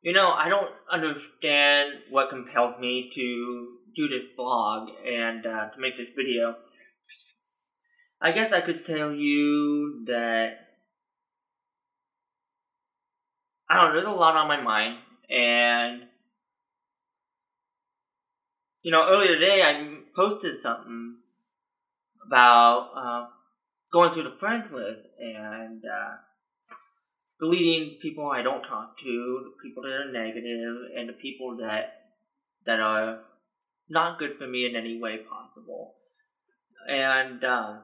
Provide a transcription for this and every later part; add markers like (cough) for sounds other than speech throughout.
You know, I don't understand what compelled me to do this blog and uh, to make this video. I guess I could tell you that I don't know, there's a lot on my mind and you know, earlier today I posted something about uh, going through the friends list and uh, deleting people I don't talk to, the people that are negative, and the people that that are not good for me in any way possible. And um,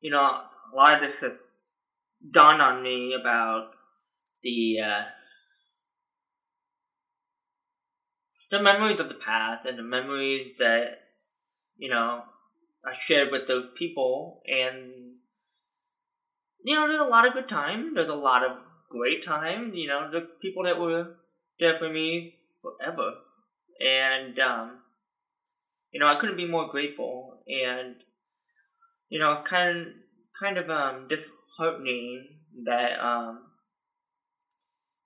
you know, a lot of this has dawned on me about the uh, the memories of the past and the memories that you know I shared with those people, and you know, there's a lot of good time. There's a lot of great time. You know, the people that were there for me forever, and um, you know, I couldn't be more grateful. And you know, kind kind of um disheartening that um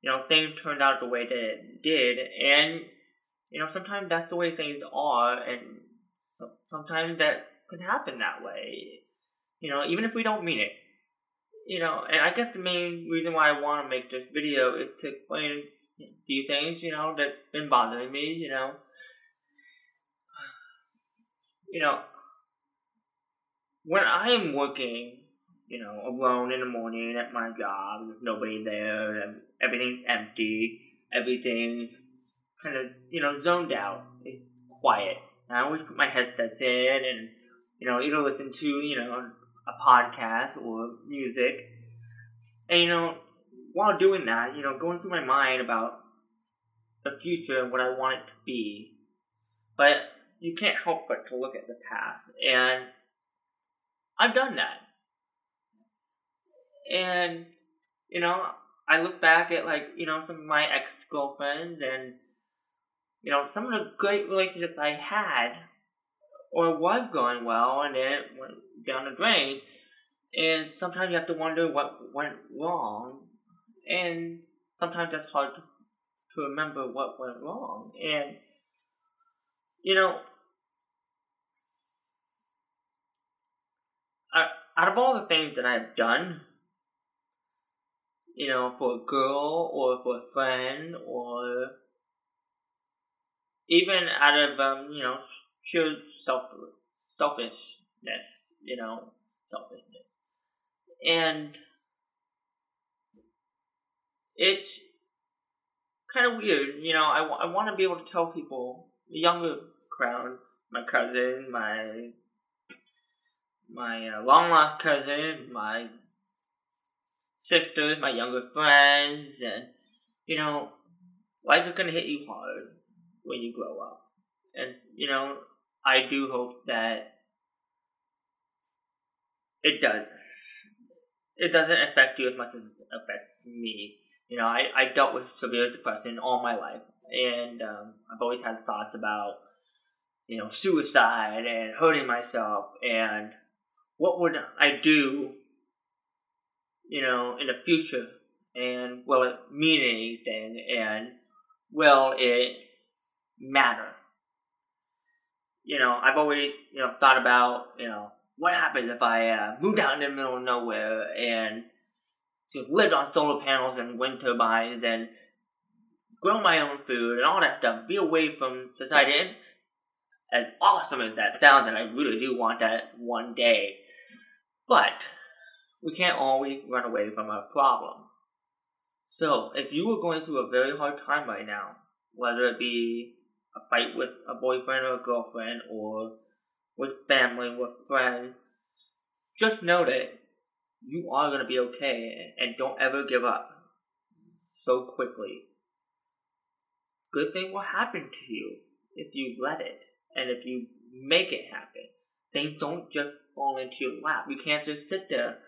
you know things turned out the way that it did, and you know sometimes that's the way things are, and so, sometimes that can happen that way. You know, even if we don't mean it. You know, and I guess the main reason why I want to make this video is to explain a few things, you know, that's been bothering me, you know. You know, when I am working, you know, alone in the morning at my job, with nobody there, everything's empty, everything kind of, you know, zoned out, it's quiet. And I always put my headsets in and you know, either listen to, you know, a podcast or music. And, you know, while doing that, you know, going through my mind about the future and what I want it to be. But you can't help but to look at the past. And I've done that. And, you know, I look back at, like, you know, some of my ex girlfriends and, you know, some of the great relationships I had or was going well and then it went down the drain. And sometimes you have to wonder what went wrong. And sometimes it's hard to, to remember what went wrong. And, you know, out of all the things that I've done, you know, for a girl or for a friend or even out of, um, you know, pure self selfishness, you know, selfishness, and it's kind of weird, you know. I, I want to be able to tell people, the younger crowd, my cousin, my my uh, long lost cousin, my sisters, my younger friends, and you know, life is gonna hit you hard when you grow up, and you know, I do hope that it does. It doesn't affect you as much as it affects me. You know, I, I dealt with severe depression all my life, and um, I've always had thoughts about, you know, suicide and hurting myself, and what would I do, you know, in the future, and will it mean anything, and will it matter? you know, I've always, you know, thought about, you know, what happens if I uh, moved out in the middle of nowhere and just lived on solar panels and wind turbines and grow my own food and all that stuff, be away from society. And as awesome as that sounds, and I really do want that one day, but we can't always run away from our problem. So, if you are going through a very hard time right now, whether it be a fight with a boyfriend or a girlfriend or with family, with friends, just know that you are going to be okay and don't ever give up so quickly. Good thing will happen to you if you let it and if you make it happen. Things don't just fall into your lap. You can't just sit there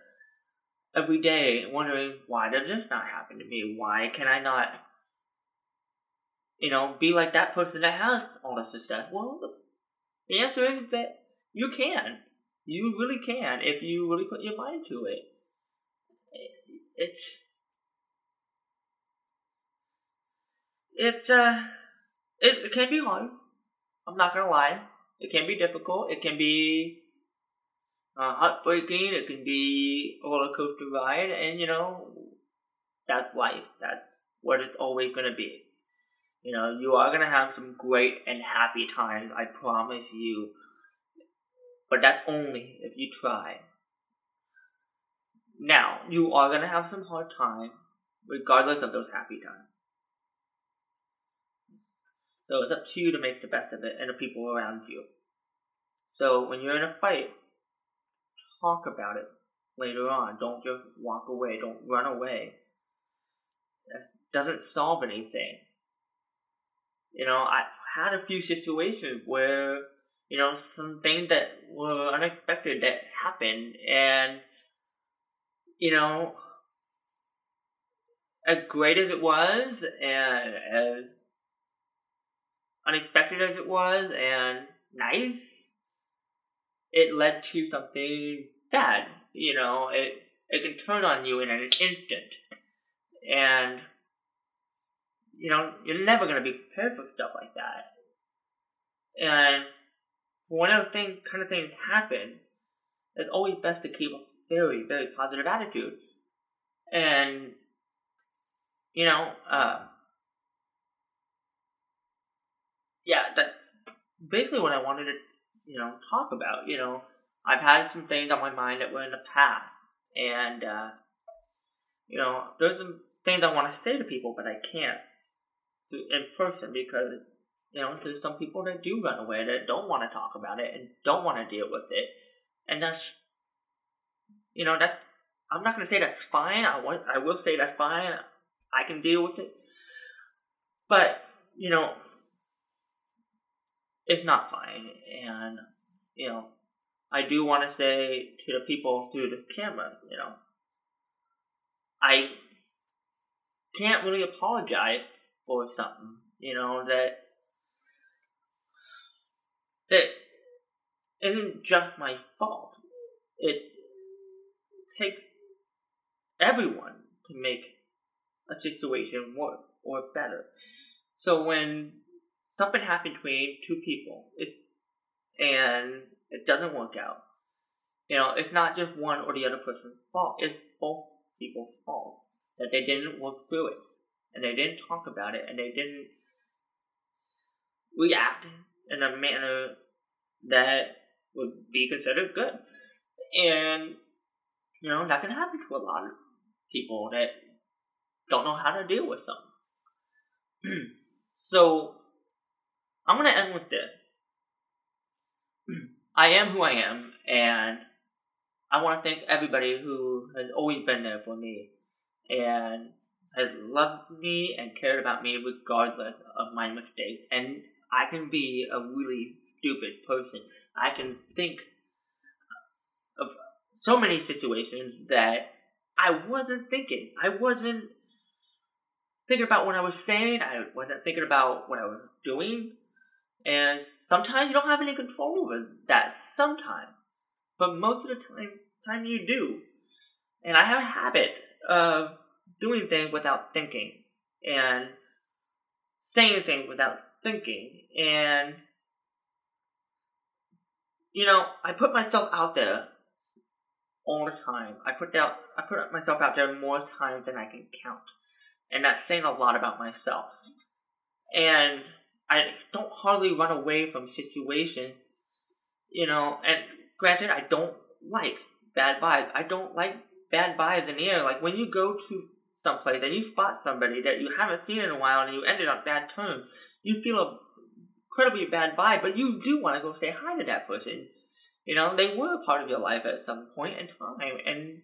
every day wondering why does this not happen to me? Why can I not you know, be like that person that has all the success? Well, the answer is that you can. You really can if you really put your mind to it. It's it's uh, it, it can be hard. I'm not gonna lie. It can be difficult. It can be uh, heartbreaking. It can be a roller coaster ride, and you know, that's life. That's what it's always gonna be. You know, you are gonna have some great and happy times. I promise you. But that's only if you try. Now, you are gonna have some hard time, regardless of those happy times. So it's up to you to make the best of it and the people around you. So when you're in a fight, talk about it later on. Don't just walk away. Don't run away. That doesn't solve anything. You know, I had a few situations where, you know, some things that were unexpected that happened and, you know, as great as it was and as unexpected as it was and nice, it led to something bad. You know, it it can turn on you in an instant, and you know you're never gonna be prepared for stuff like that. And when those things kind of things happen, it's always best to keep a very very positive attitude, and you know. Uh, yeah, that basically what I wanted to, you know, talk about. You know, I've had some things on my mind that were in the past, and uh, you know, there's some things I want to say to people, but I can't in person because you know there's some people that do run away that don't want to talk about it and don't want to deal with it, and that's you know that I'm not going to say that's fine. I want I will say that's fine. I can deal with it, but you know it's not fine. And, you know, I do want to say to the people through the camera, you know, I can't really apologize for something, you know, that that isn't just my fault. It takes everyone to make a situation work or better. So when something happens between two people, it, and it doesn't work out. You know, it's not just one or the other person's fault. It's both people's fault that they didn't work through it, and they didn't talk about it, and they didn't react in a manner that would be considered good. And you know that can happen to a lot of people that don't know how to deal with something. (clears throat) so I'm gonna end with this. (clears throat) I am who I am, and I want to thank everybody who has always been there for me and has loved me and cared about me regardless of my mistakes. And I can be a really stupid person. I can think of so many situations that I wasn't thinking. I wasn't thinking about what I was saying. I wasn't thinking about what I was doing. And sometimes you don't have any control over that. Sometimes, but most of the time, time you do. And I have a habit of doing things without thinking and saying things without thinking. And you know, I put myself out there all the time. I put out I put myself out there more times than I can count. And that's saying a lot about myself. And I don't hardly run away from situations, you know. And granted, I don't like bad vibes. I don't like bad vibes in the air. Like when you go to someplace and you spot somebody that you haven't seen in a while and you ended on bad terms, you feel a incredibly bad vibe, but you do want to go say hi to that person. You know, they were a part of your life at some point in time, and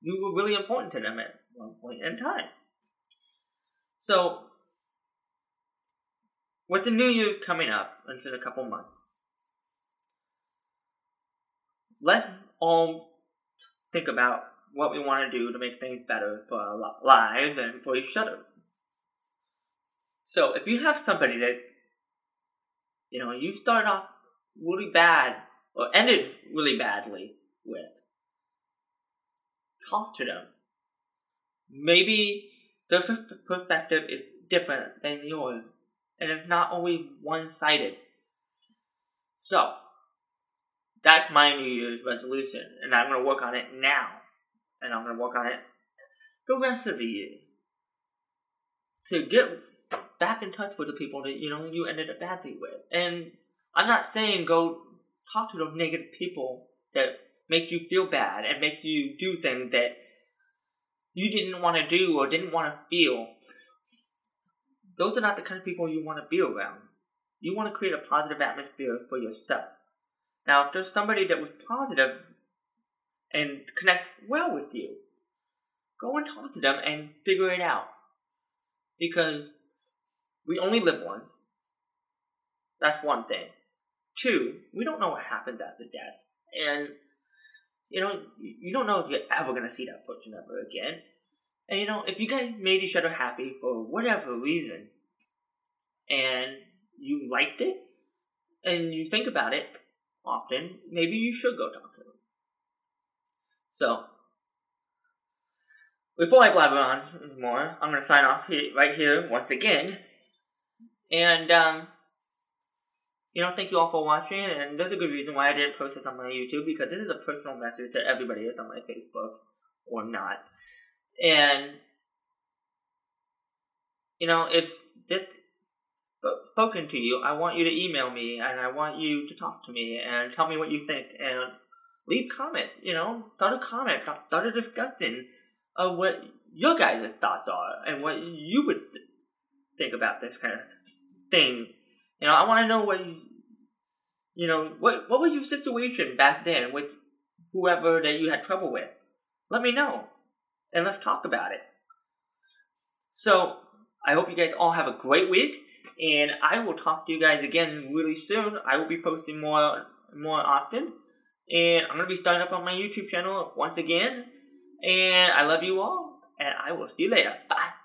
you were really important to them at one point in time. So with the new year coming up, it's in a couple months, let's all think about what we want to do to make things better for our lives and for each other. So if you have somebody that, you know, you start off really bad or ended really badly with, talk to them. Maybe their perspective is different than yours, and it's not always one sided. So, that's my New Year's resolution, and I'm going to work on it now, and I'm going to work on it the rest of the year to get back in touch with the people that you know you ended up badly with. And I'm not saying go talk to those negative people that make you feel bad and make you do things that you didn't want to do or didn't want to feel. Those are not the kind of people you want to be around. You want to create a positive atmosphere for yourself. Now, if there's somebody that was positive and connect well with you, go and talk to them and figure it out. Because we only live once. That's one thing. Two, we don't know what happens after death. And, you know, you don't know if you're ever going to see that person ever again. And, you know, if you guys made each other happy for whatever reason, and you liked it, and you think about it often, maybe you should go talk to them. So, before I blabber on more, I'm going to sign off here, right here once again. And, um, you know, thank you all for watching. And there's a good reason why I didn't post this on my YouTube because this is a personal message to everybody that's on my Facebook or not. And, you know, if this spoken to you, I want you to email me and I want you to talk to me and tell me what you think and leave comments. You know, start a comment, start a discussion of what your guys' thoughts are and what you would think about this kind of thing. You know, I want to know what you, you know, what what was your situation back then with whoever that you had trouble with. Let me know, and let's talk about it. So I hope you guys all have a great week, and I will talk to you guys again really soon. I will be posting more more often, and I'm gonna be starting up on my YouTube channel once again. And I love you all, and I will see you later. Bye.